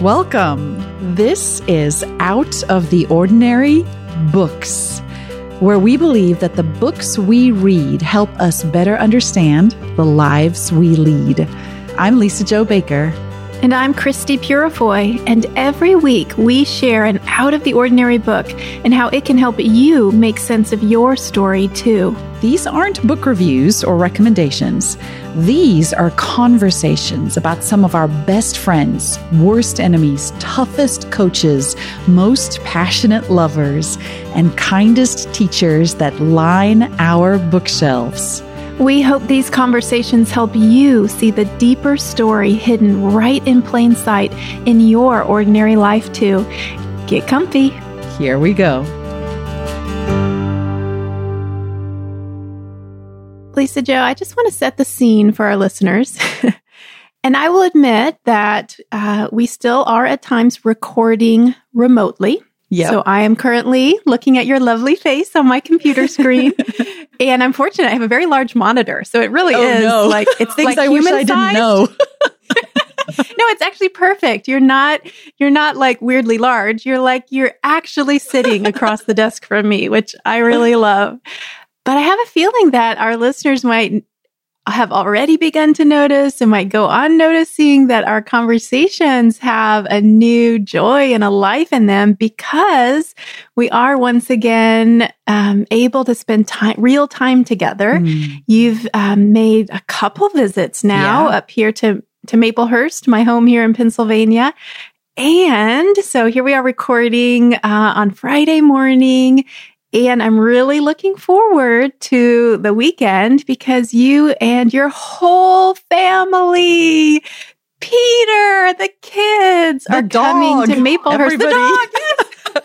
Welcome. This is Out of the Ordinary Books, where we believe that the books we read help us better understand the lives we lead. I'm Lisa Jo Baker. And I'm Christie Purifoy, and every week we share an out of the ordinary book and how it can help you make sense of your story too. These aren't book reviews or recommendations. These are conversations about some of our best friends, worst enemies, toughest coaches, most passionate lovers, and kindest teachers that line our bookshelves. We hope these conversations help you see the deeper story hidden right in plain sight in your ordinary life, too. Get comfy. Here we go. Lisa Jo, I just want to set the scene for our listeners. and I will admit that uh, we still are at times recording remotely. Yep. So I am currently looking at your lovely face on my computer screen. and I'm fortunate I have a very large monitor. So it really oh, is no. like it's things like I wish I didn't know. no, it's actually perfect. You're not you're not like weirdly large. You're like you're actually sitting across the desk from me, which I really love. But I have a feeling that our listeners might have already begun to notice and might go on noticing that our conversations have a new joy and a life in them because we are once again um, able to spend time, real time together. Mm. You've um, made a couple visits now yeah. up here to to Maplehurst, my home here in Pennsylvania. And so here we are recording uh, on Friday morning. And I'm really looking forward to the weekend because you and your whole family, Peter, the kids the are dog. coming to Maplehurst. Everybody. The dog, yes.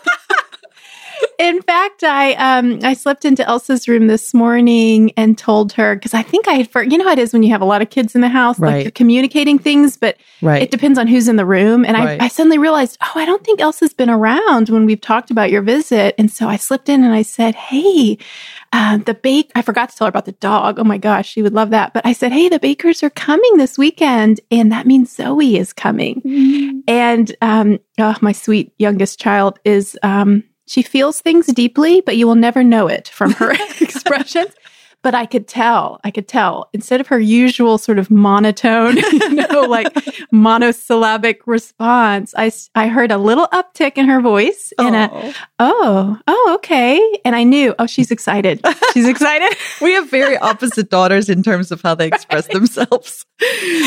in fact, I um I slept into Elsa's room this morning and told her because I think I had for you know how it is when you have a lot of kids in the house, right. like you're communicating things, but right. it depends on who's in the room. And right. I, I suddenly realized, oh, I don't think Elsa's been around when we've talked about your visit. And so I slipped in and I said, Hey, uh, the bake, I forgot to tell her about the dog. Oh my gosh, she would love that. But I said, Hey, the bakers are coming this weekend. And that means Zoe is coming. Mm-hmm. And, um, oh, my sweet youngest child is, um, she feels things deeply, but you will never know it from her expressions. But I could tell, I could tell instead of her usual sort of monotone, you know, like monosyllabic response, I, I heard a little uptick in her voice and a, oh, oh, okay. And I knew, oh, she's excited. She's excited. we have very opposite daughters in terms of how they express right. themselves.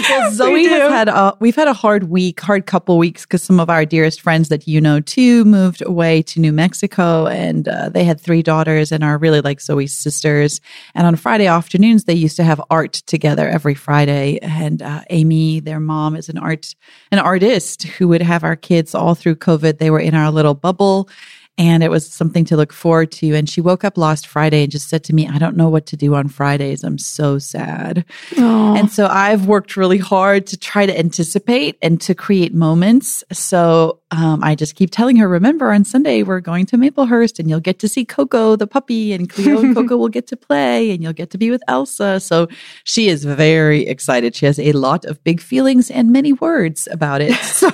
Well, Zoe we has had a, we've had a hard week, hard couple weeks because some of our dearest friends that you know too moved away to New Mexico and uh, they had three daughters and are really like Zoe's sisters. And on Friday afternoons, they used to have art together every Friday. And uh, Amy, their mom, is an art an artist who would have our kids all through COVID. They were in our little bubble and it was something to look forward to. And she woke up last Friday and just said to me, I don't know what to do on Fridays. I'm so sad. Aww. And so I've worked really hard to try to anticipate and to create moments. So um, I just keep telling her, remember on Sunday, we're going to Maplehurst and you'll get to see Coco, the puppy, and Cleo and Coco will get to play and you'll get to be with Elsa. So she is very excited. She has a lot of big feelings and many words about it. So.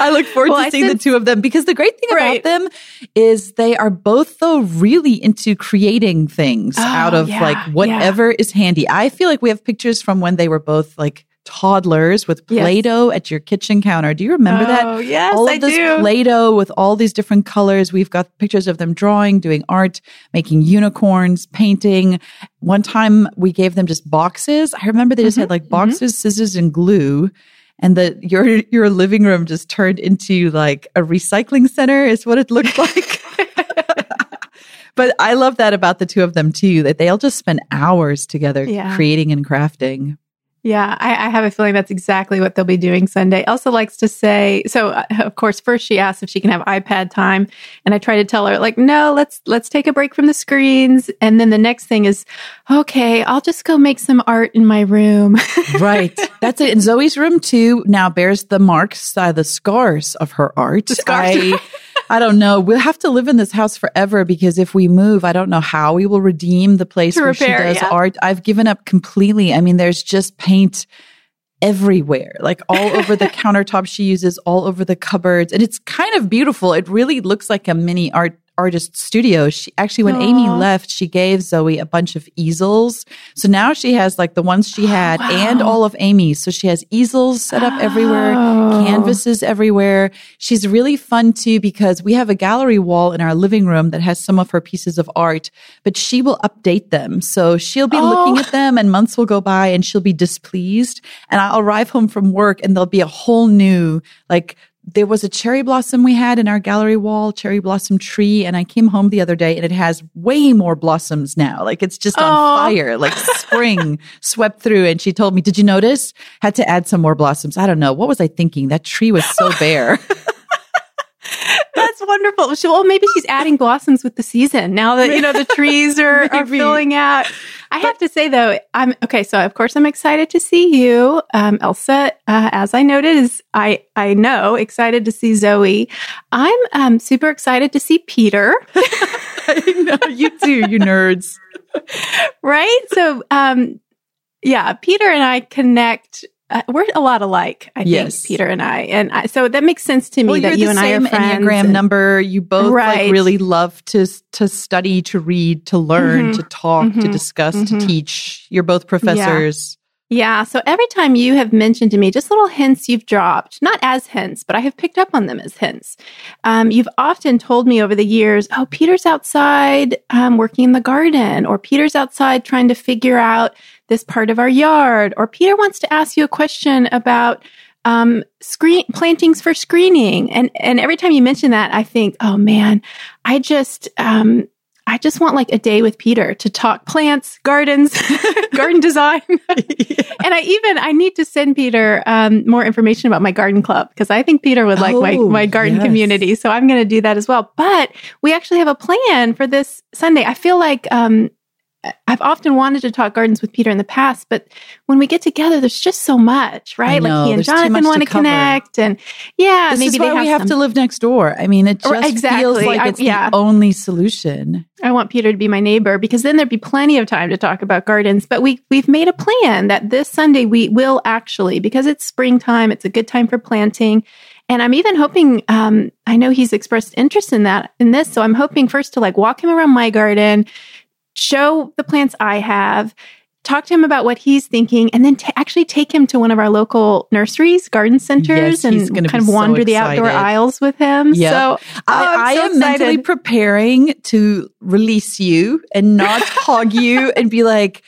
I look forward well, to seeing the two of them because the great thing right. about them is they are both though really into creating things oh, out of yeah, like whatever yeah. is handy. I feel like we have pictures from when they were both like toddlers with Play-Doh yes. at your kitchen counter. Do you remember oh, that? Yes, all of I this do. Play-Doh with all these different colors. We've got pictures of them drawing, doing art, making unicorns, painting. One time we gave them just boxes. I remember they just mm-hmm, had like boxes, mm-hmm. scissors, and glue and that your your living room just turned into like a recycling center is what it looked like. but I love that about the two of them too, that they'll just spend hours together yeah. creating and crafting. Yeah, I, I, have a feeling that's exactly what they'll be doing Sunday. Elsa likes to say, so uh, of course, first she asks if she can have iPad time, and I try to tell her like, no, let's let's take a break from the screens, and then the next thing is, okay, I'll just go make some art in my room. right, that's it. And Zoe's room too now bears the marks, uh, the scars of her art. The scars. I, I don't know. We'll have to live in this house forever because if we move, I don't know how we will redeem the place where repair, she does yeah. art. I've given up completely. I mean, there's just paint everywhere, like all over the countertop she uses, all over the cupboards. And it's kind of beautiful. It really looks like a mini art artist studio. She actually, when Aww. Amy left, she gave Zoe a bunch of easels. So now she has like the ones she had wow. and all of Amy's. So she has easels set up oh. everywhere, canvases everywhere. She's really fun too because we have a gallery wall in our living room that has some of her pieces of art, but she will update them. So she'll be oh. looking at them and months will go by and she'll be displeased. And I'll arrive home from work and there'll be a whole new, like, there was a cherry blossom we had in our gallery wall, cherry blossom tree. And I came home the other day and it has way more blossoms now. Like it's just on fire, like spring swept through. And she told me, Did you notice? Had to add some more blossoms. I don't know. What was I thinking? That tree was so bare. That's wonderful. Well, maybe she's adding blossoms with the season now that, you know, the trees are, are filling out. I have to say though, I'm okay. So of course I'm excited to see you. Um, Elsa, uh, as I noted, is I, I know excited to see Zoe. I'm, um, super excited to see Peter. I know you too, you nerds. right. So, um, yeah, Peter and I connect uh, we're a lot alike, I yes. think, Peter and I, and I, so that makes sense to me well, that you and I are friends. Enneagram and, number. You both right. like really love to to study, to read, to learn, mm-hmm. to talk, mm-hmm. to discuss, mm-hmm. to teach. You're both professors. Yeah. So every time you have mentioned to me just little hints you've dropped, not as hints, but I have picked up on them as hints. Um, you've often told me over the years, "Oh, Peter's outside um, working in the garden," or "Peter's outside trying to figure out." this part of our yard. Or Peter wants to ask you a question about um, screen plantings for screening. And and every time you mention that, I think, oh man, I just um, I just want like a day with Peter to talk plants, gardens, garden design. yeah. And I even I need to send Peter um, more information about my garden club because I think Peter would like oh, my my garden yes. community. So I'm going to do that as well. But we actually have a plan for this Sunday. I feel like um, I've often wanted to talk gardens with Peter in the past, but when we get together, there's just so much, right? Know, like he and Jonathan want to connect, and yeah, this maybe why have we have some... to live next door. I mean, it just exactly. feels like it's I, yeah. the only solution. I want Peter to be my neighbor because then there'd be plenty of time to talk about gardens. But we we've made a plan that this Sunday we will actually, because it's springtime, it's a good time for planting. And I'm even hoping, um, I know he's expressed interest in that, in this. So I'm hoping first to like walk him around my garden, show the plants I have, talk to him about what he's thinking, and then t- actually take him to one of our local nurseries, garden centers, yes, and kind of wander so the outdoor aisles with him. Yep. So oh, I, oh, I so am excited. mentally preparing to release you and not hog you and be like,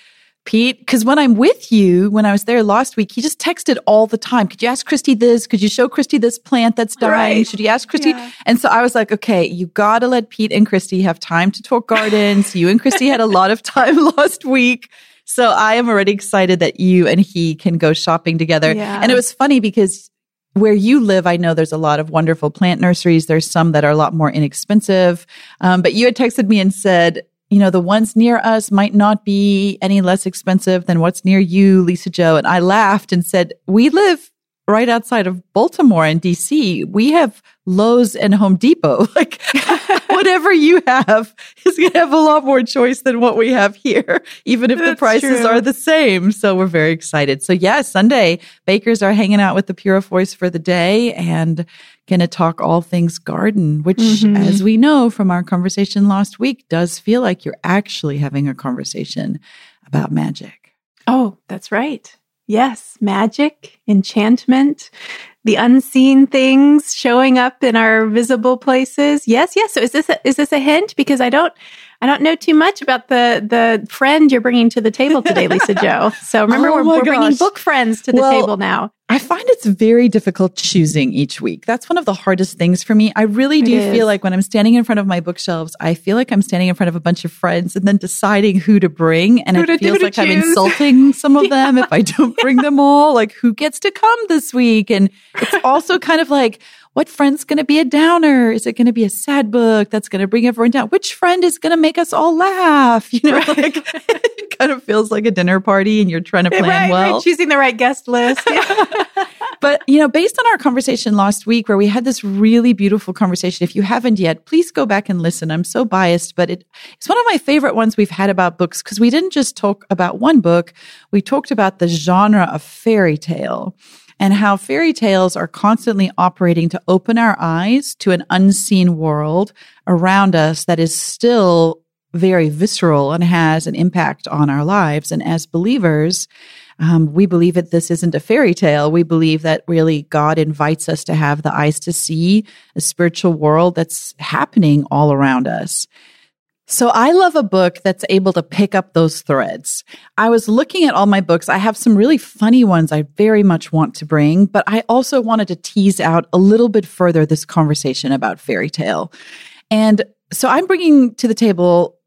Pete, because when I'm with you, when I was there last week, he just texted all the time. Could you ask Christie this? Could you show Christie this plant that's dying? Right. Should you ask Christie? Yeah. And so I was like, okay, you got to let Pete and Christie have time to talk gardens. you and Christie had a lot of time last week. So I am already excited that you and he can go shopping together. Yeah. And it was funny because where you live, I know there's a lot of wonderful plant nurseries. There's some that are a lot more inexpensive. Um, but you had texted me and said, you know, the ones near us might not be any less expensive than what's near you, Lisa Jo. And I laughed and said, we live right outside of Baltimore in DC. We have Lowe's and Home Depot. Like whatever you have is going to have a lot more choice than what we have here, even if That's the prices true. are the same. So we're very excited. So yeah, Sunday bakers are hanging out with the Purifoys for the day and going to talk all things garden, which mm-hmm. as we know from our conversation last week does feel like you're actually having a conversation about magic. Oh, that's right. Yes, magic, enchantment, the unseen things showing up in our visible places. Yes, yes. So is this a, is this a hint? Because I don't I don't know too much about the the friend you're bringing to the table today, Lisa Jo. So remember, oh we're, we're bringing book friends to the well, table now. I find it's very difficult choosing each week. That's one of the hardest things for me. I really do feel like when I'm standing in front of my bookshelves, I feel like I'm standing in front of a bunch of friends and then deciding who to bring. And who it to, feels like I'm insulting some of them if I don't bring them all. Like who gets to come this week? And it's also kind of like, what friend's going to be a downer? Is it going to be a sad book that's going to bring everyone down? Which friend is going to make us all laugh? You know, right. like it kind of feels like a dinner party and you're trying to plan right, well. Right. Choosing the right guest list. but, you know, based on our conversation last week where we had this really beautiful conversation, if you haven't yet, please go back and listen. I'm so biased, but it, it's one of my favorite ones we've had about books because we didn't just talk about one book. We talked about the genre of fairy tale and how fairy tales are constantly operating to open our eyes to an unseen world around us that is still very visceral and has an impact on our lives. And as believers, um, we believe that this isn't a fairy tale. We believe that really God invites us to have the eyes to see a spiritual world that's happening all around us. So I love a book that's able to pick up those threads. I was looking at all my books. I have some really funny ones I very much want to bring, but I also wanted to tease out a little bit further this conversation about fairy tale. And so I'm bringing to the table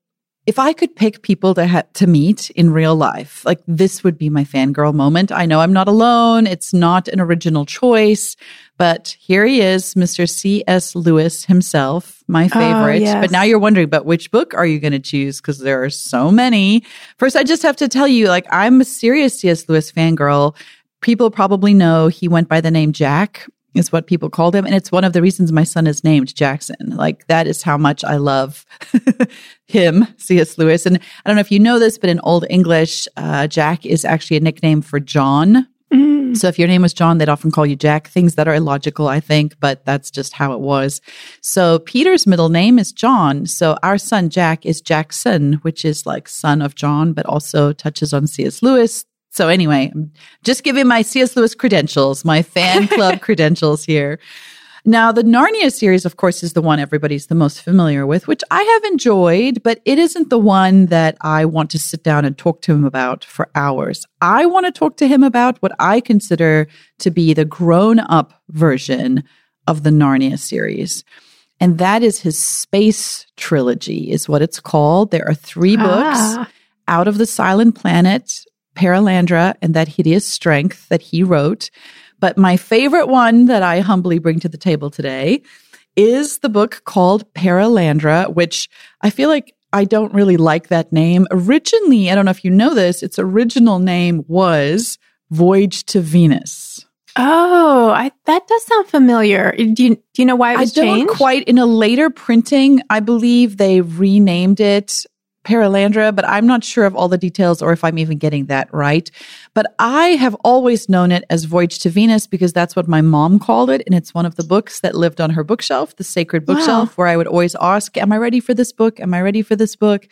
if I could pick people to ha- to meet in real life, like this would be my fangirl moment. I know I'm not alone. It's not an original choice, but here he is, Mr. C.S. Lewis himself, my oh, favorite. Oh, yes. But now you're wondering, but which book are you going to choose? Because there are so many. First, I just have to tell you, like, I'm a serious C.S. Lewis fangirl. People probably know he went by the name Jack is what people called him. And it's one of the reasons my son is named Jackson. Like that is how much I love him, C.S. Lewis. And I don't know if you know this, but in Old English, uh, Jack is actually a nickname for John. Mm. So if your name was John, they'd often call you Jack. Things that are illogical, I think, but that's just how it was. So Peter's middle name is John. So our son Jack is Jackson, which is like son of John, but also touches on C.S. Lewis, so anyway, just giving my C.S. Lewis credentials, my fan club credentials here. Now, the Narnia series, of course, is the one everybody's the most familiar with, which I have enjoyed, but it isn't the one that I want to sit down and talk to him about for hours. I want to talk to him about what I consider to be the grown up version of the Narnia series. And that is his space trilogy, is what it's called. There are three books ah. Out of the Silent Planet, Perelandra and that hideous strength that he wrote. But my favorite one that I humbly bring to the table today is the book called Perelandra, which I feel like I don't really like that name. Originally, I don't know if you know this, its original name was Voyage to Venus. Oh, I, that does sound familiar. Do you, do you know why it was I don't changed? quite. In a later printing, I believe they renamed it Perelandra, but I'm not sure of all the details or if I'm even getting that right. But I have always known it as Voyage to Venus because that's what my mom called it. And it's one of the books that lived on her bookshelf, the sacred bookshelf, wow. where I would always ask, Am I ready for this book? Am I ready for this book?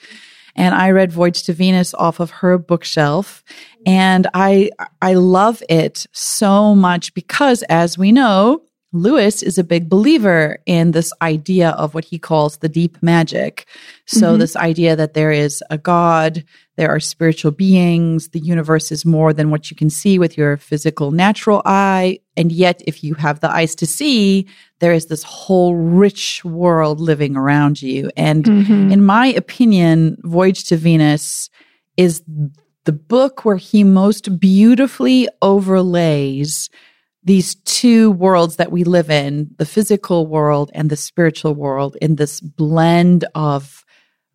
And I read Voyage to Venus off of her bookshelf. And I, I love it so much because as we know, Lewis is a big believer in this idea of what he calls the deep magic. So, mm-hmm. this idea that there is a God, there are spiritual beings, the universe is more than what you can see with your physical natural eye. And yet, if you have the eyes to see, there is this whole rich world living around you. And mm-hmm. in my opinion, Voyage to Venus is the book where he most beautifully overlays these two worlds that we live in, the physical world and the spiritual world, in this blend of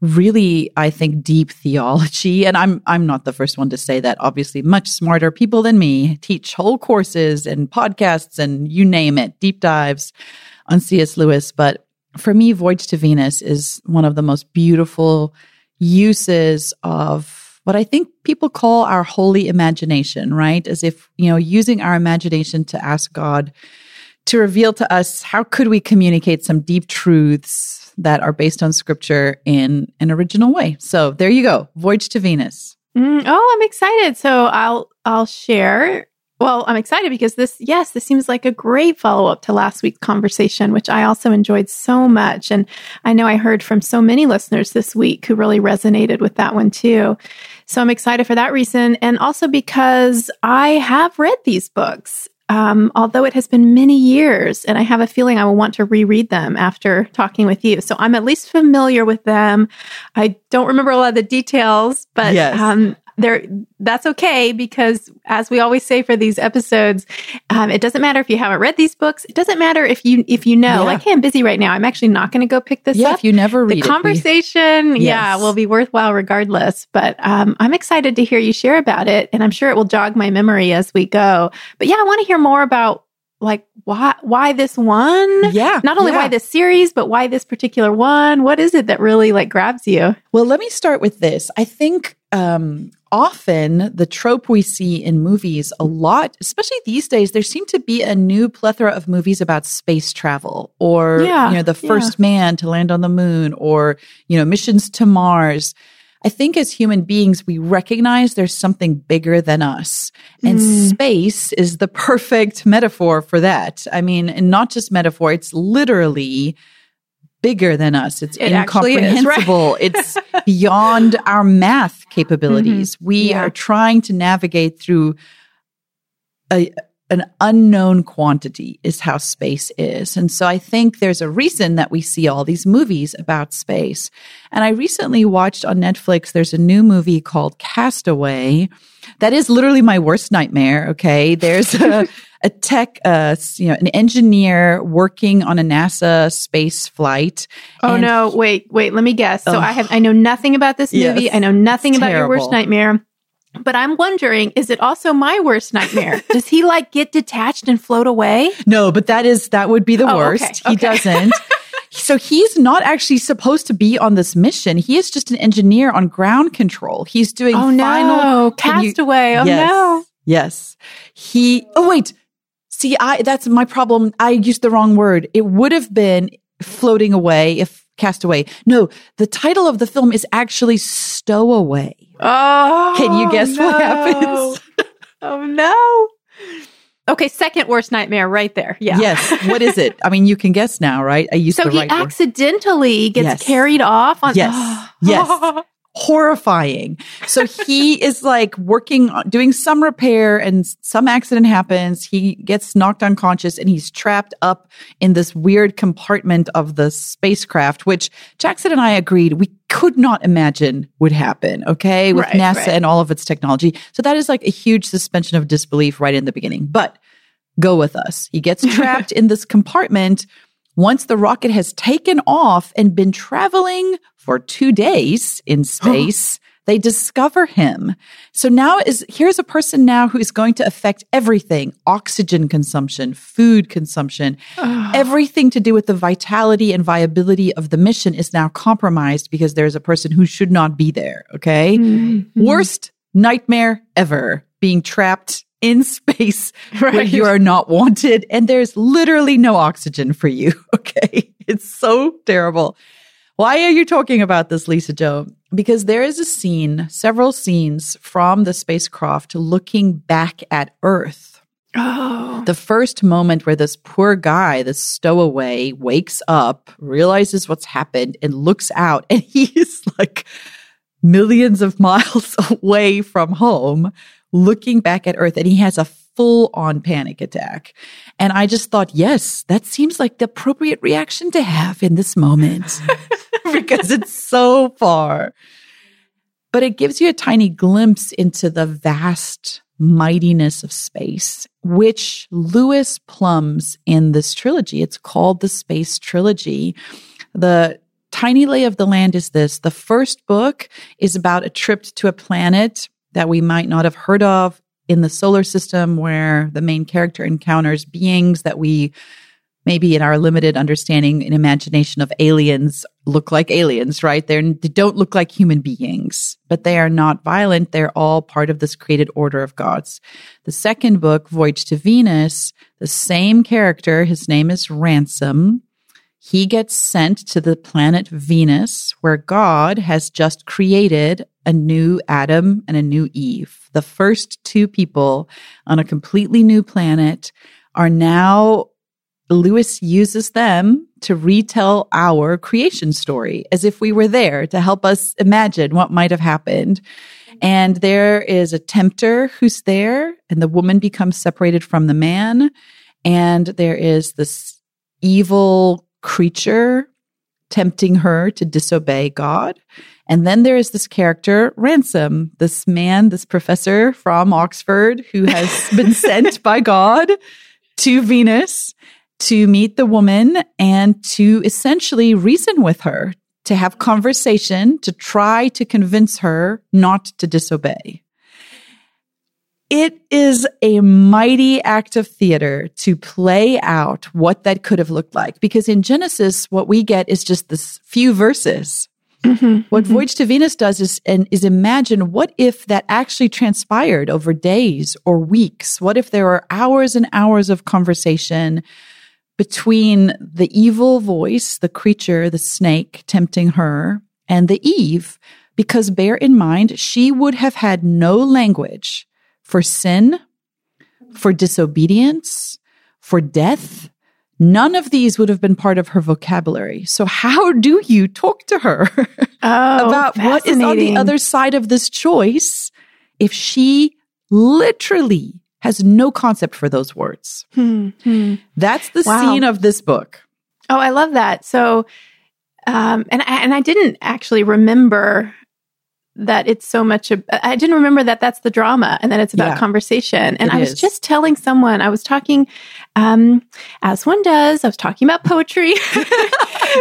really i think deep theology. And i'm i'm not the first one to say that obviously. Much smarter people than me teach whole courses and podcasts and you name it deep dives on cs lewis. But for me voyage to venus is one of the most beautiful uses of what I think people call our holy imagination, right? As if, you know, using our imagination to ask God to reveal to us how could we communicate some deep truths that are based on scripture in an original way. So there you go. Voyage to Venus. Mm, oh, I'm excited. So I'll I'll share well, I'm excited because this, yes, this seems like a great follow up to last week's conversation, which I also enjoyed so much. And I know I heard from so many listeners this week who really resonated with that one too. So I'm excited for that reason. And also because I have read these books. Um, although it has been many years, and I have a feeling I will want to reread them after talking with you. So I'm at least familiar with them. I don't remember a lot of the details, but yes. um, there that's okay because as we always say for these episodes um, it doesn't matter if you haven't read these books. It doesn't matter if you if you know yeah. like hey i'm busy right now. I'm actually not going to go pick this yeah, up. if you never read the conversation we, yeah will be worthwhile regardless. But um, i'm excited to hear you share about it and i'm sure it will jog my memory as we go. But yeah i want to hear more about like why why this one? Yeah not only yeah. why this series but why this particular one? What is it that really like grabs you? Well let me start with this. I think um often the trope we see in movies a lot, especially these days, there seem to be a new plethora of movies about space travel or, yeah, you know, the first yeah. man to land on the moon or, you know, missions to Mars. I think as human beings, we recognize there's something bigger than us. And mm. space is the perfect metaphor for that. I mean, and not just metaphor, it's literally bigger than us. It's it incomprehensible. Is, right? it's beyond our math capabilities. Mm-hmm. We yeah. are trying to navigate through a, an unknown quantity is how space is. And so I think there's a reason that we see all these movies about space. And I recently watched on Netflix, there's a new movie called Castaway. That is literally my worst nightmare. Okay. There's a, a tech, uh, you know, an engineer working on a NASA space flight. Oh no! Wait, wait. Let me guess. So I have, I know nothing about this movie. Yes, I know nothing about terrible. your worst nightmare. But I'm wondering, is it also my worst nightmare? Does he like get detached and float away? No, but that is that would be the oh, worst. Okay, he doesn't. so he's not actually supposed to be on this mission. He is just an engineer on ground control. He's doing oh, final no. castaway. Oh yes, no. Yes. He oh wait. See, I that's my problem. I used the wrong word. It would have been floating away if castaway. No, the title of the film is actually Stowaway. Oh, can you guess no. what happens? oh no. Okay, second worst nightmare right there. Yeah. Yes. What is it? I mean, you can guess now, right? I used so he right accidentally word. gets yes. carried off on. Yes. yes horrifying. So he is like working, uh, doing some repair and some accident happens. He gets knocked unconscious and he's trapped up in this weird compartment of the spacecraft, which Jackson and I agreed we could not imagine would happen. Okay. With right, NASA right. and all of its technology. So that is like a huge suspension of disbelief right in the beginning, but go with us. He gets trapped in this compartment once the rocket has taken off and been traveling for two days in space, they discover him. So now is here's a person now who is going to affect everything: oxygen consumption, food consumption, everything to do with the vitality and viability of the mission is now compromised because there's a person who should not be there. Okay, mm-hmm. worst nightmare ever: being trapped in space right. where you are not wanted and there's literally no oxygen for you. Okay. It's so terrible. Why are you talking about this, Lisa-Jo? Because there is a scene, several scenes from the spacecraft looking back at Earth. Oh. The first moment where this poor guy, this stowaway, wakes up, realizes what's happened, and looks out, and he's like millions of miles away from home looking back at Earth and he has a full on panic attack. And I just thought, yes, that seems like the appropriate reaction to have in this moment because it's so far. But it gives you a tiny glimpse into the vast mightiness of space, which Lewis plumbs in this trilogy. It's called the Space Trilogy. The tiny lay of the land is this the first book is about a trip to a planet that we might not have heard of in the solar system where the main character encounters beings that we maybe in our limited understanding and imagination of aliens look like aliens, right? They're, they don't look like human beings, but they are not violent. They're all part of this created order of gods. The second book, Voyage to Venus, the same character, his name is Ransom. He gets sent to the planet Venus, where God has just created a new Adam and a new Eve. The first two people on a completely new planet are now, Lewis uses them to retell our creation story as if we were there to help us imagine what might have happened. And there is a tempter who's there, and the woman becomes separated from the man. And there is this evil creature tempting her to disobey God. And then there is this character, Ransom, this man, this professor from Oxford who has been sent by God to Venus to meet the woman and to essentially reason with her, to have conversation, to try to convince her not to disobey. It is a mighty act of theater to play out what that could have looked like. Because in Genesis, what we get is just this few verses. Mm-hmm, what mm-hmm. Voyage to Venus does is, and, is imagine what if that actually transpired over days or weeks? What if there were hours and hours of conversation between the evil voice, the creature, the snake tempting her, and the Eve? Because bear in mind, she would have had no language for sin, for disobedience, for death. None of these would have been part of her vocabulary. So how do you talk to her oh, about what is on the other side of this choice if she literally has no concept for those words? Hmm, hmm. That's the wow. scene of this book. Oh, I love that. So, um, and I, and I didn't actually remember that it's so much I didn't remember that that's the drama and that it's about yeah, conversation. And I was is. just telling someone I was talking um as one does I was talking about poetry.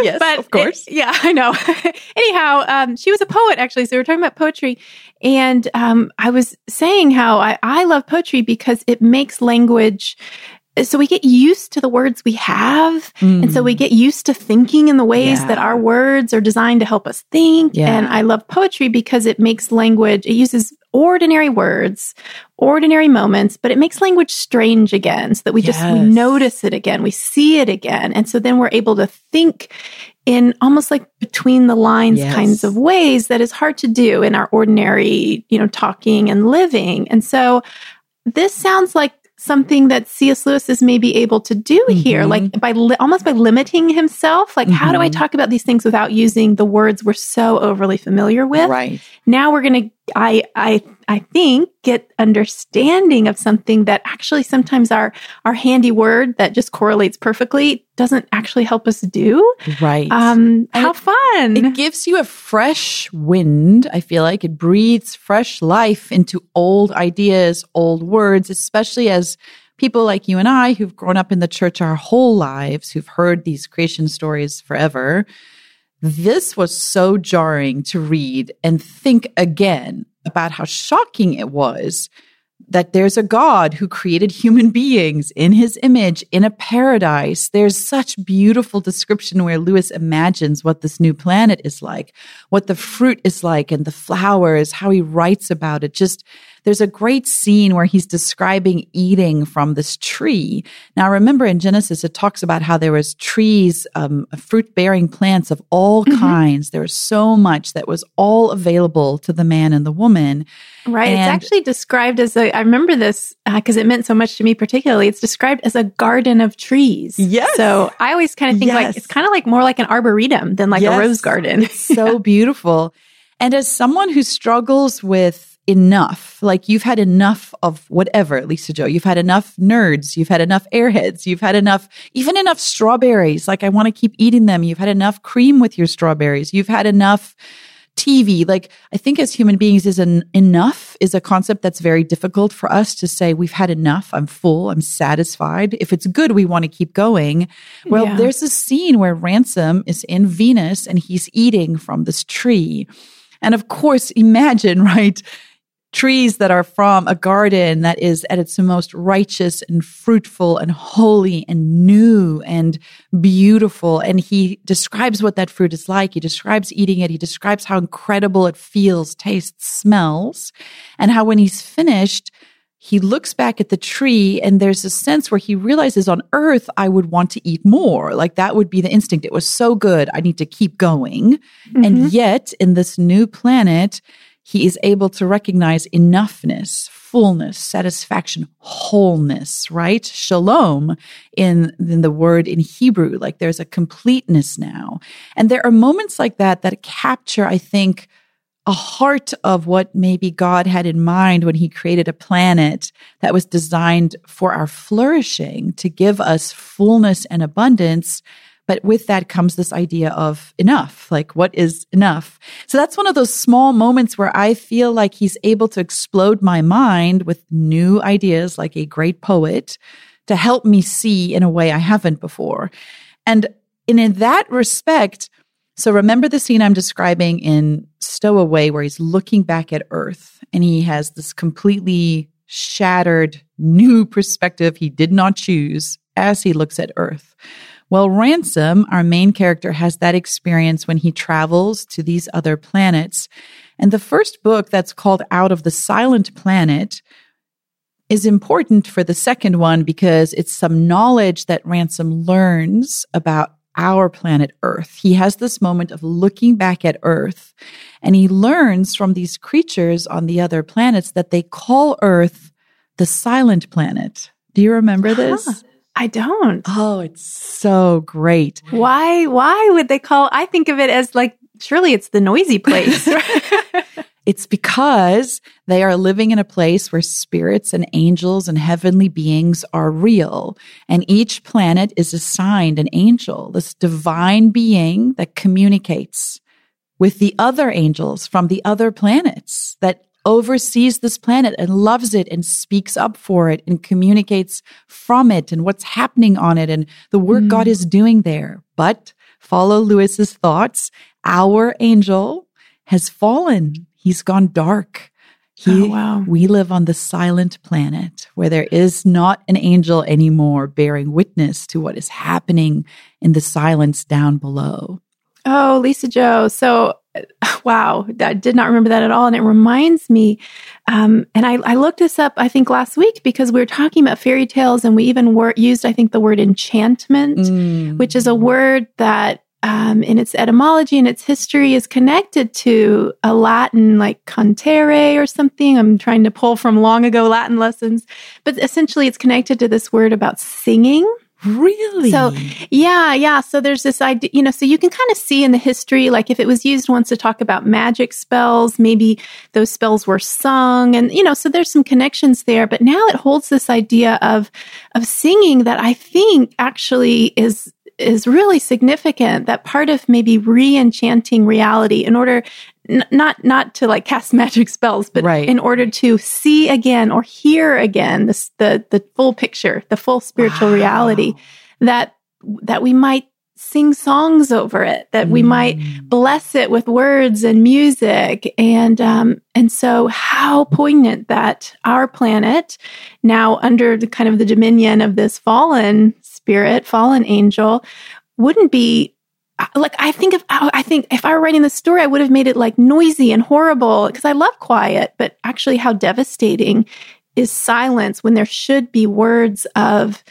Yes but of course. it, yeah I know. Anyhow um she was a poet actually so we were talking about poetry. And um I was saying how I I love poetry because it makes language so we get used to the words we have. Mm. And so we mm. get used to thinking in the ways yeah. that our words are designed to help us think. Yeah. And I love poetry because it makes language, it uses ordinary words, ordinary moments, but it makes language strange again so that we yes. just we notice it again, we see it again. And so then we're able to think in almost like between the lines yes. kinds of ways that is hard to do in our ordinary, you know, talking and living. And so this sounds like something that C.S. Lewis is maybe able to do mm-hmm. here, like by li- almost by limiting himself. Like, mm-hmm. how do I mm-hmm. talk about these things without using the words we're so overly familiar with? Right. Now we're going to, I, I, I think get understanding of something that actually sometimes our, our handy word that just correlates perfectly doesn't actually help us do. Right. Um, how it, fun. It gives you a fresh wind. I feel like it breathes fresh life into old ideas, old words, especially as people like you and I who've grown up in the church our whole lives, who've heard these creation stories forever. This was so jarring to read and think again about how shocking it was that there's a God who created human beings in his image in a paradise. There's such beautiful description where Lewis imagines what this new planet is like, what the fruit is like and the flowers, how he writes about it. Just there's a great scene where he's describing eating from this tree. Now, remember in Genesis, it talks about how there was trees, um, fruit bearing plants of all mm-hmm. kinds. There was so much that was all available to the man and the woman. Right. And it's actually described as a, I remember this because uh, it meant so much to me particularly. It's described as a garden of trees. Yes. So I always kind of think yes. like, it's kind of like more like an arboretum than like yes. a rose garden. it's so beautiful. And as someone who struggles with enough. Like you've had enough of whatever, Lisa-Jo. You've had enough nerds. You've had enough airheads. You've had enough, even enough strawberries. Like I want to keep eating them. You've had enough cream with your strawberries. You've had enough TV. Like I think as human beings is an enough is a concept that's very difficult for us to say we've had enough. I'm full. I'm satisfied. If it's good, we want to keep going. Well, yeah. there's a scene where Ransom is in Venus and he's eating from this tree. And of course, imagine, right? Trees that are from a garden that is at its most righteous and fruitful and holy and new and beautiful. And he describes what that fruit is like. He describes eating it. He describes how incredible it feels, tastes, smells, and how when he's finished, he looks back at the tree and there's a sense where he realizes on earth, I would want to eat more. Like that would be the instinct. It was so good. I need to keep going. Mm-hmm. And yet in this new planet, he is able to recognize enoughness, fullness, satisfaction, wholeness, right? Shalom in, in the word in Hebrew. Like there's a completeness now. And there are moments like that that capture, I think, a heart of what maybe God had in mind when he created a planet that was designed for our flourishing to give us fullness and abundance But with that comes this idea of enough. Like, what is enough? So that's one of those small moments where I feel like he's able to explode my mind with new ideas, like a great poet, to help me see in a way I haven't before. And in, in that respect, so remember the scene I'm describing in Stowaway where he's looking back at Earth and he has this completely shattered new perspective he did not choose as he looks at Earth. Well, Ransom, our main character, has that experience when he travels to these other planets. And the first book that's called Out of the Silent Planet is important for the second one because it's some knowledge that Ransom learns about our planet Earth. He has this moment of looking back at Earth and he learns from these creatures on the other planets that they call Earth the silent planet. Do you remember this? Huh. I don't. Oh, it's so great. Why why would they call I think of it as like surely it's the noisy place. It's because they are living in a place where spirits and angels and heavenly beings are real. And each planet is assigned an angel, this divine being that communicates with the other angels from the other planets that oversees this planet and loves it and speaks up for it and communicates from it and what's happening on it and the work mm. God is doing there. But follow Lewis's thoughts. Our angel has fallen. He's gone dark. He, oh, wow. We live on the silent planet where there is not an angel anymore bearing witness to what is happening in the silence down below. Oh, Lisa-Jo. So, wow, I did not remember that at all. And it reminds me, um, and I, I, looked this up, I think, last week because we were talking about fairy tales and we even were, used, I think, the word enchantment, mm. which is a word that um, in its etymology and its history is connected to a Latin like cantere or something. I'm trying to pull from long ago Latin lessons, but essentially it's connected to this word about singing. Really? So, yeah, yeah. So there's this idea, you know, so you can kind of see in the history, like if it was used once to talk about magic spells, maybe those spells were sung and, you know, so there's some connections there. But now it holds this idea of, of singing that I think actually is is really significant that part of maybe re-enchanting reality in order n- not not to like cast magic spells but right. in order to see again or hear again this the the full picture the full spiritual wow. reality that that we might sing songs over it that mm. we might mm. bless it with words and music and um and so how poignant that our planet now under the kind of the dominion of this fallen spirit, fallen angel, wouldn't be like I think if I think if I were writing the story, I would have made it like noisy and horrible because I love quiet, but actually how devastating is silence when there should be words of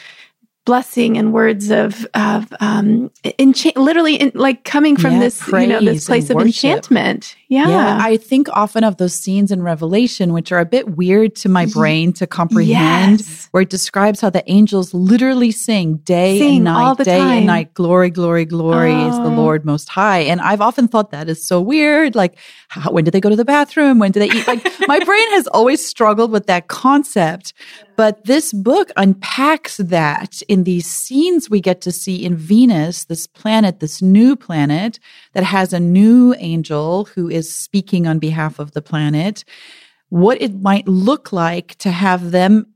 blessing and words of of um encha- literally in, like coming from yeah, this you know this place of worship. enchantment yeah. yeah i think often of those scenes in revelation which are a bit weird to my brain to comprehend yes. where it describes how the angels literally sing day sing and night day time. and night glory glory glory oh. is the oh. lord most high and i've often thought that is so weird like how, when do they go to the bathroom when do they eat like my brain has always struggled with that concept but this book unpacks that in these scenes we get to see in Venus, this planet, this new planet that has a new angel who is speaking on behalf of the planet. What it might look like to have them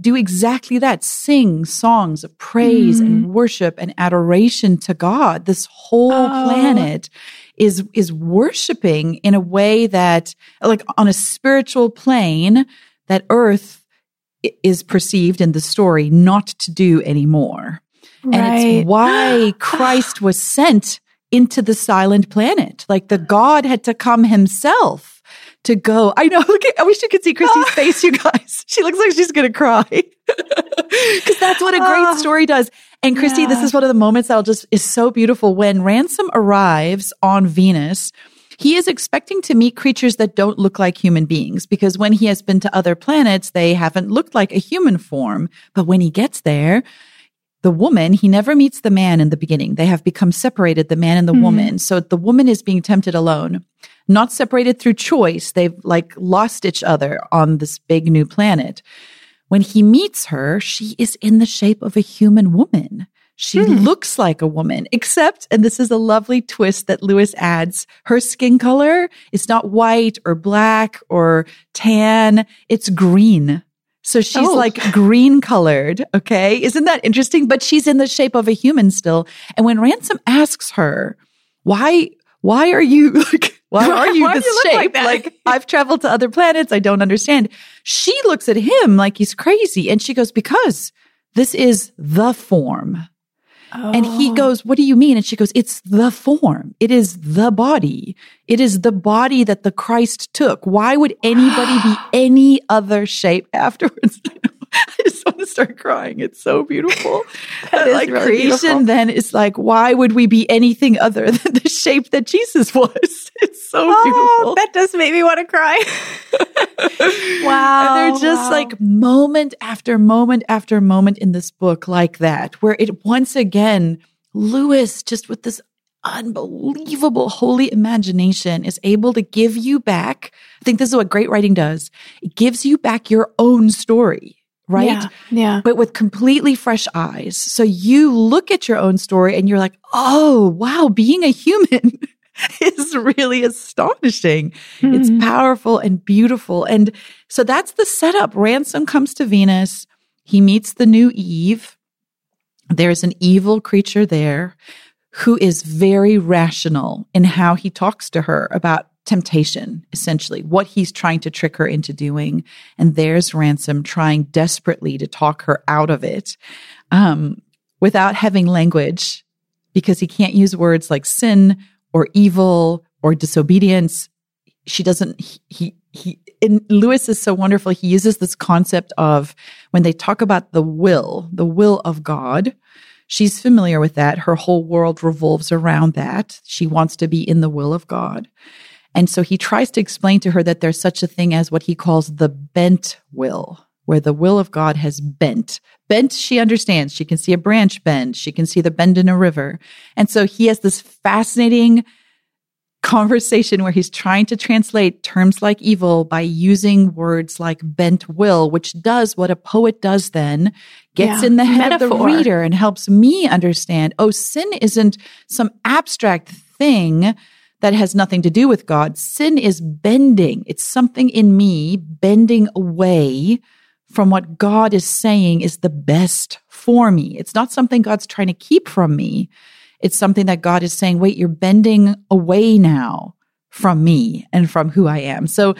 do exactly that sing songs of praise mm. and worship and adoration to God. This whole oh. planet is is worshiping in a way that like on a spiritual plane that earth is perceived in the story not to do anymore. Right. And it's why Christ was sent into the silent planet. Like the God had to come himself to go. I know. Look at, I wish you could see Christie's face, you guys. She looks like she's going to cry. Because that's what a great ah. story does. And Christie, yeah. this is one of the moments that'll just is so beautiful when Ransom arrives on Venus he is expecting to meet creatures that don't look like human beings because when he has been to other planets, they haven't looked like a human form. But when he gets there, the woman, he never meets the man in the beginning. They have become separated, the man and the mm-hmm. woman. So the woman is being tempted alone, not separated through choice. They've like lost each other on this big new planet. When he meets her, she is in the shape of a human woman. She hmm. looks like a woman, except, and this is a lovely twist that Lewis adds, her skin color is not white or black or tan. It's green. So she's oh. like green colored. Okay. Isn't that interesting? But she's in the shape of a human still. And when Ransom asks her, why, why are you like, why are you why this you shape? Like, like, I've traveled to other planets. I don't understand. She looks at him like he's crazy. And she goes, because this is the form. Oh. And he oh. goes, What do you mean? And she goes, It's the form. It is the body. It is the body that the Christ took. Why would anybody be any other shape afterwards? I just want to start crying. It's so beautiful. like really creation beautiful. then is like, why would we be anything other than the shape that Jesus was? It's so oh, beautiful. That does make me want to cry. wow. And they're just wow. like moment after moment after moment in this book like that, where it once again, Lewis just with this unbelievable holy imagination is able to give you back. I think this is what great writing does. It gives you back your own story right? Yeah, yeah. But with completely fresh eyes. So you look at your own story and you're like, oh, wow, being a human is really astonishing. Mm-hmm. It's powerful and beautiful. And so that's the setup. Ransom comes to Venus. He meets the new Eve. There's an evil creature there who is very rational in how he talks to her about temptation, essentially, what he's trying to trick her into doing. And there's Ransom trying desperately to talk her out of it um, without having language because he can't use words like sin or evil or disobedience. She doesn't, he, he, he in Lewis is so wonderful. He uses this concept of when they talk about the will, the will of God. She's familiar with that. Her whole world revolves around that. She wants to be in the will of God. And so he tries to explain to her that there's such a thing as what he calls the bent will, where the will of God has bent. Bent, she understands. She can see a branch bend. She can see the bend in a river. And so he has this fascinating conversation where he's trying to translate terms like evil by using words like bent will, which does what a poet does then, gets yeah, in the head metaphor. of the reader and helps me understand, oh, sin isn't some abstract thing that has nothing to do with God. Sin is bending. It's something in me bending away from what God is saying is the best for me. It's not something God's trying to keep from me. It's something that God is saying, wait, you're bending away now from me and from who I am. So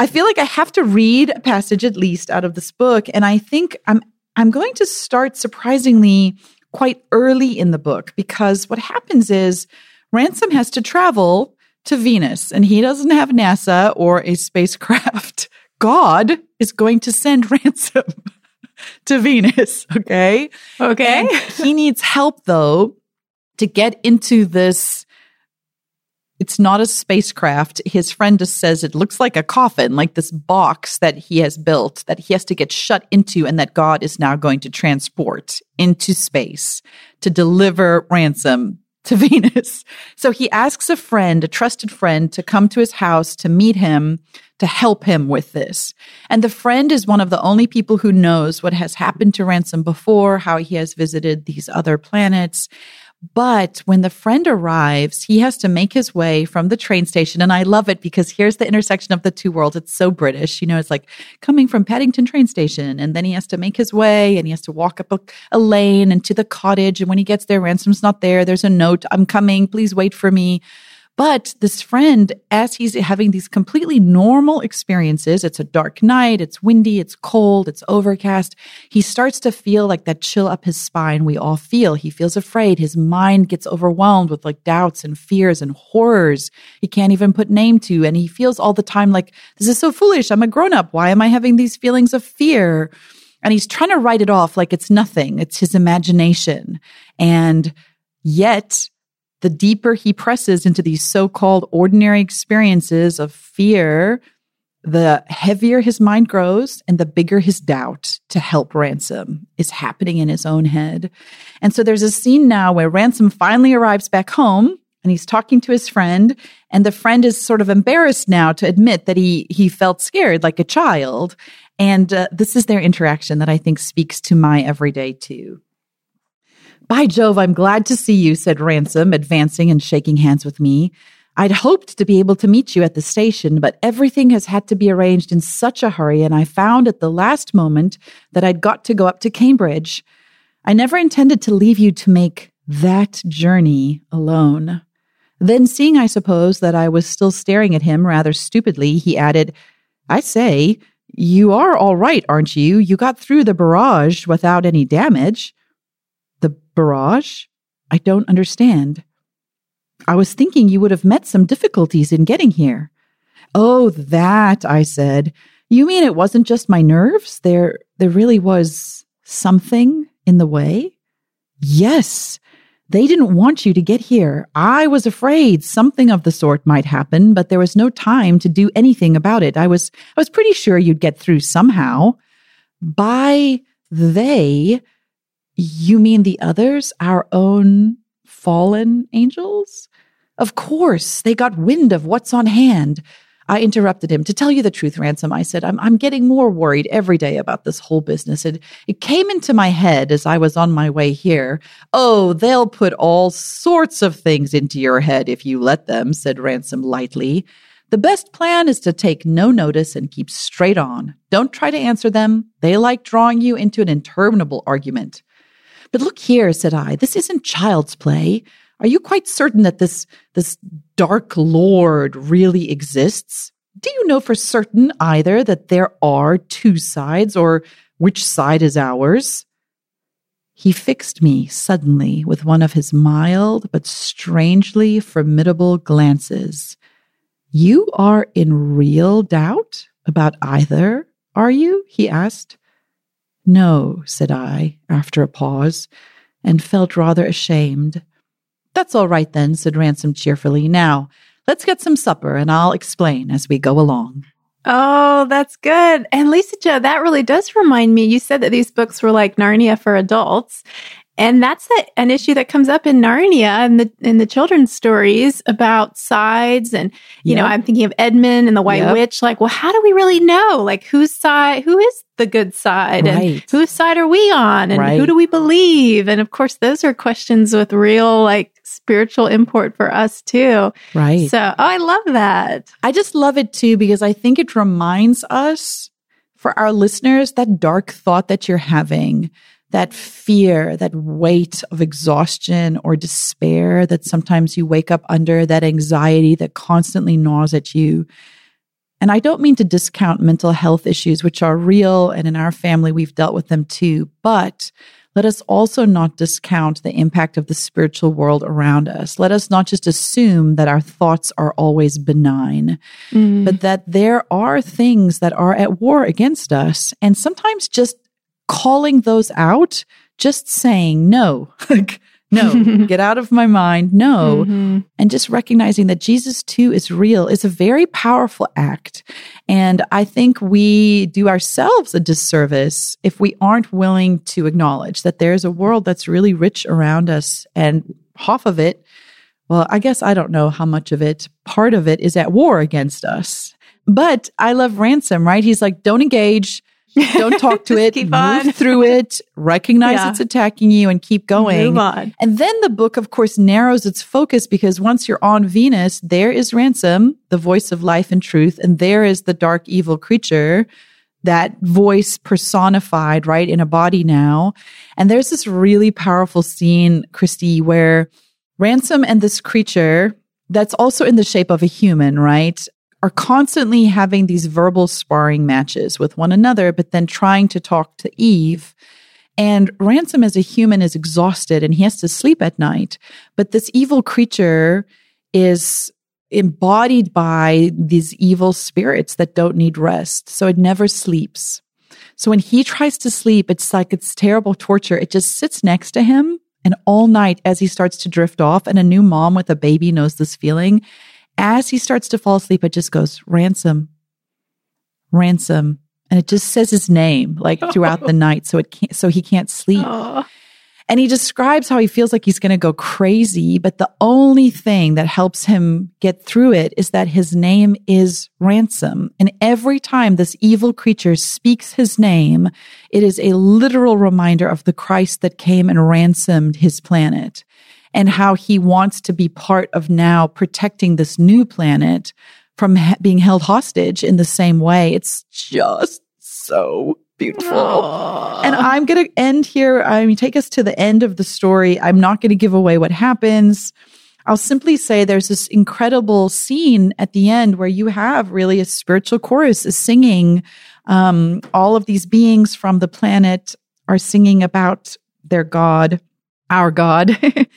I feel like I have to read a passage at least out of this book. And I think I'm, I'm going to start surprisingly quite early in the book because what happens is Ransom has to travel to Venus and he doesn't have NASA or a spacecraft. God is going to send Ransom to Venus. Okay. Okay. And he needs help though to get into this. It's not a spacecraft. His friend just says it looks like a coffin, like this box that he has built that he has to get shut into and that God is now going to transport into space to deliver ransom to Venus. So he asks a friend, a trusted friend, to come to his house to meet him, to help him with this. And the friend is one of the only people who knows what has happened to Ransom before, how he has visited these other planets. But when the friend arrives, he has to make his way from the train station. And I love it because here's the intersection of the two worlds. It's so British. You know, it's like coming from Paddington train station. And then he has to make his way and he has to walk up a, a lane and to the cottage. And when he gets there, Ransom's not there. There's a note. I'm coming. Please wait for me. But this friend, as he's having these completely normal experiences, it's a dark night, it's windy, it's cold, it's overcast. He starts to feel like that chill up his spine we all feel. He feels afraid. His mind gets overwhelmed with like doubts and fears and horrors he can't even put name to. And he feels all the time like, this is so foolish. I'm a grown up. Why am I having these feelings of fear? And he's trying to write it off like it's nothing. It's his imagination. And yet the deeper he presses into these so called ordinary experiences of fear, the heavier his mind grows and the bigger his doubt to help Ransom is happening in his own head. And so there's a scene now where Ransom finally arrives back home and he's talking to his friend and the friend is sort of embarrassed now to admit that he he felt scared like a child and uh, this is their interaction that I think speaks to my everyday too. By Jove, I'm glad to see you, said Ransom, advancing and shaking hands with me. I'd hoped to be able to meet you at the station, but everything has had to be arranged in such a hurry, and I found at the last moment that I'd got to go up to Cambridge. I never intended to leave you to make that journey alone. Then, seeing, I suppose, that I was still staring at him rather stupidly, he added, I say, you are all right, aren't you? You got through the barrage without any damage. The barrage? I don't understand. I was thinking you would have met some difficulties in getting here. Oh, that, I said. You mean it wasn't just my nerves? There, there really was something in the way? Yes. They didn't want you to get here. I was afraid something of the sort might happen, but there was no time to do anything about it. I was, I was pretty sure you'd get through somehow. By they, you mean the others, our own fallen angels? Of course, they got wind of what's on hand. I interrupted him. To tell you the truth, Ransom, I said, I'm, I'm getting more worried every day about this whole business. It, it came into my head as I was on my way here. Oh, they'll put all sorts of things into your head if you let them, said Ransom lightly. The best plan is to take no notice and keep straight on. Don't try to answer them. They like drawing you into an interminable argument. But look here, said I, this isn't child's play. Are you quite certain that this, this dark lord really exists? Do you know for certain either that there are two sides or which side is ours? He fixed me suddenly with one of his mild but strangely formidable glances. You are in real doubt about either, are you? he asked. No, said I, after a pause, and felt rather ashamed. That's all right then, said Ransom cheerfully. Now, let's get some supper and I'll explain as we go along. Oh, that's good. And Lisa-Jo, that really does remind me. You said that these books were like Narnia for adults. And that's an issue that comes up in Narnia and the in the children's stories about sides and you yep. know I'm thinking of Edmund and the White yep. Witch. Like well how do we really know? Like whose side who is the good side? Right. and whose side are we on? And right. who do we believe? And of course those are questions with real like spiritual import for us too. Right. So oh I love that. I just love it too because I think it reminds us for our listeners that dark thought that you're having that fear, that weight of exhaustion or despair that sometimes you wake up under, that anxiety that constantly gnaws at you. And I don't mean to discount mental health issues, which are real. And in our family, we've dealt with them too. But let us also not discount the impact of the spiritual world around us. Let us not just assume that our thoughts are always benign, mm. but that there are things that are at war against us. And sometimes just calling those out, just saying no, no, get out of my mind, no, mm-hmm. and just recognizing that Jesus too is real is a very powerful act. And I think we do ourselves a disservice if we aren't willing to acknowledge that there's a world that's really rich around us and half of it. Well, I guess I don't know how much of it, part of it is at war against us. But I love Ransom, right? He's like, don't engage don't talk to it. Keep move on. through it. Recognize yeah. it's attacking you and keep going. Move on. And then the book, of course, narrows its focus because once you're on Venus, there is Ransom, the voice of life and truth, and there is the dark evil creature that voice personified right in a body now. And there's this really powerful scene, Christie, where Ransom and this creature that's also in the shape of a human, right? Are constantly having these verbal sparring matches with one another, but then trying to talk to Eve. And Ransom, as a human, is exhausted and he has to sleep at night. But this evil creature is embodied by these evil spirits that don't need rest. So it never sleeps. So when he tries to sleep, it's like it's terrible torture. It just sits next to him. And all night, as he starts to drift off, and a new mom with a baby knows this feeling, as he starts to fall asleep, it just goes ransom, ransom. And it just says his name like throughout the night. So it can't, so he can't sleep. Oh. And he describes how he feels like he's going to go crazy, but the only thing that helps him get through it is that his name is ransom. And every time this evil creature speaks his name, it is a literal reminder of the Christ that came and ransomed his planet and how he wants to be part of now protecting this new planet from ha- being held hostage in the same way. It's just so beautiful. Aww. And I'm going to end here. I mean, take us to the end of the story. I'm not going to give away what happens. I'll simply say there's this incredible scene at the end where you have really a spiritual chorus is singing. Um, all of these beings from the planet are singing about their God, our God.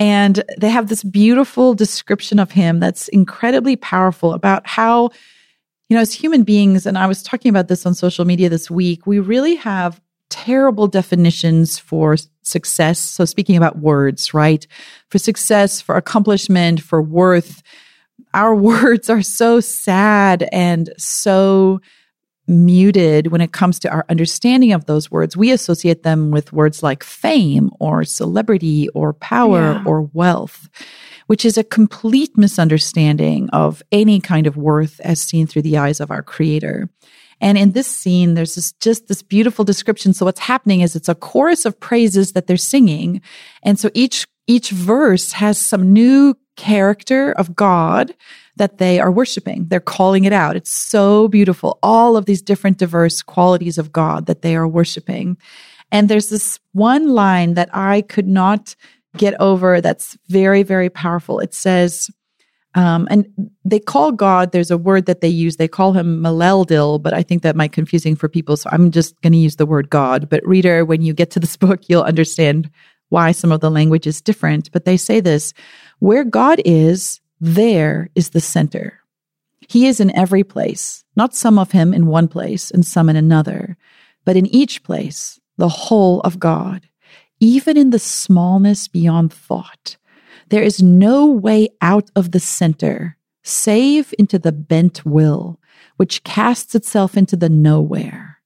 and they have this beautiful description of him that's incredibly powerful about how you know, as human beings, and I was talking about this on social media this week, we really have terrible definitions for success. So, speaking about words, right? For success, for accomplishment, for worth, our words are so sad and so muted when it comes to our understanding of those words. We associate them with words like fame or celebrity or power yeah. or wealth which is a complete misunderstanding of any kind of worth as seen through the eyes of our creator. And in this scene, there's this, just this beautiful description. So what's happening is it's a chorus of praises that they're singing. And so each, each verse has some new character of God that they are worshiping. They're calling it out. It's so beautiful. All of these different diverse qualities of God that they are worshiping. And there's this one line that I could not get over that's very, very powerful. It says, um, and they call God, there's a word that they use, they call him Maleldil, but I think that might confusing for people. So I'm just going to use the word God. But reader, when you get to this book, you'll understand why some of the language is different. But they say this, where God is, there is the center. He is in every place, not some of him in one place and some in another, but in each place, the whole of God even in the smallness beyond thought. There is no way out of the center, save into the bent will, which casts itself into the nowhere.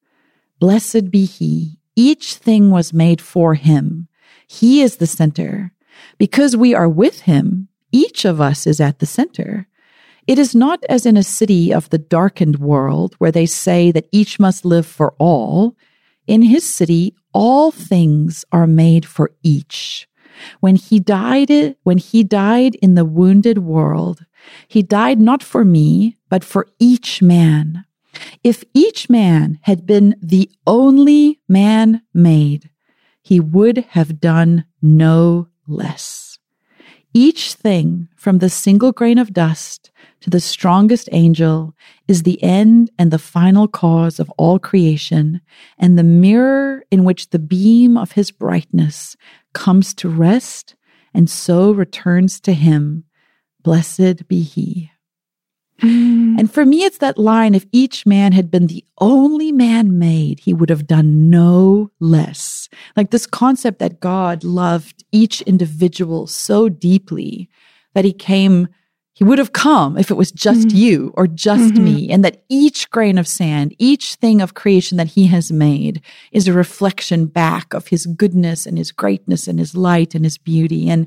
Blessed be He. Each thing was made for Him. He is the center. Because we are with Him, each of us is at the center. It is not as in a city of the darkened world where they say that each must live for all. In his city, all things are made for each. When he died, when he died in the wounded world, he died not for me, but for each man. If each man had been the only man made, he would have done no less. Each thing from the single grain of dust to the strongest angel is the end and the final cause of all creation and the mirror in which the beam of his brightness comes to rest and so returns to him. Blessed be he. Mm. And for me, it's that line if each man had been the only man made, he would have done no less. Like this concept that God loved each individual so deeply that he came he would have come if it was just mm-hmm. you or just mm-hmm. me, and that each grain of sand, each thing of creation that he has made is a reflection back of his goodness and his greatness and his light and his beauty. And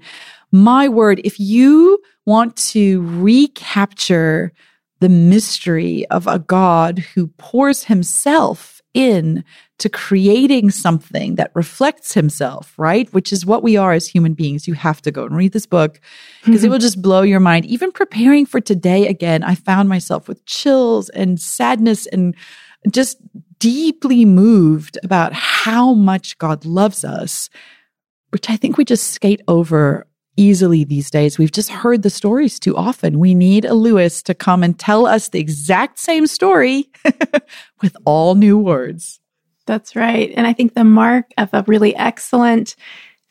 my word, if you want to recapture the mystery of a God who pours himself in to creating something that reflects himself, right? Which is what we are as human beings. You have to go and read this book because mm-hmm. it will just blow your mind. Even preparing for today again, I found myself with chills and sadness and just deeply moved about how much God loves us, which I think we just skate over easily these days. We've just heard the stories too often. We need a Lewis to come and tell us the exact same story with all new words. That's right. And I think the mark of a really excellent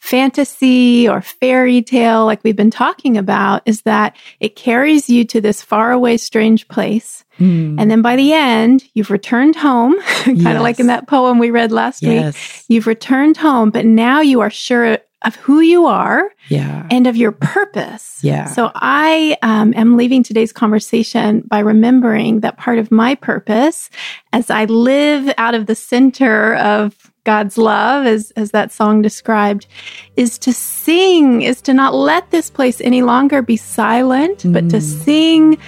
fantasy or fairy tale, like we've been talking about, is that it carries you to this faraway, strange place. Mm. And then by the end, you've returned home, kind yes. of like in that poem we read last yes. week. You've returned home, but now you are sure of who you are yeah. and of your purpose. Yeah. So I um, am leaving today's conversation by remembering that part of my purpose as I live out of the center of God's love, as, as that song described, is to sing, is to not let this place any longer be silent, mm. but to mm. sing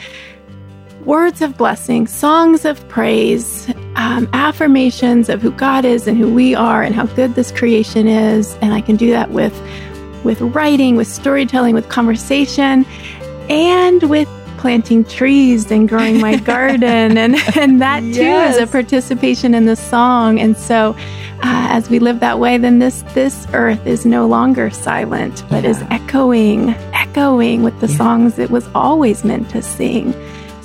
words of blessing, songs of praise, um, affirmations of who God is and who we are and how good this creation is. And I can do that with with writing, with storytelling, with conversation, and with planting trees and growing my garden. And, and that too yes. is a participation in the song. And so uh, as we live that way, then this, this earth is no longer silent, but yeah. is echoing, echoing with the yeah. songs it was always meant to sing.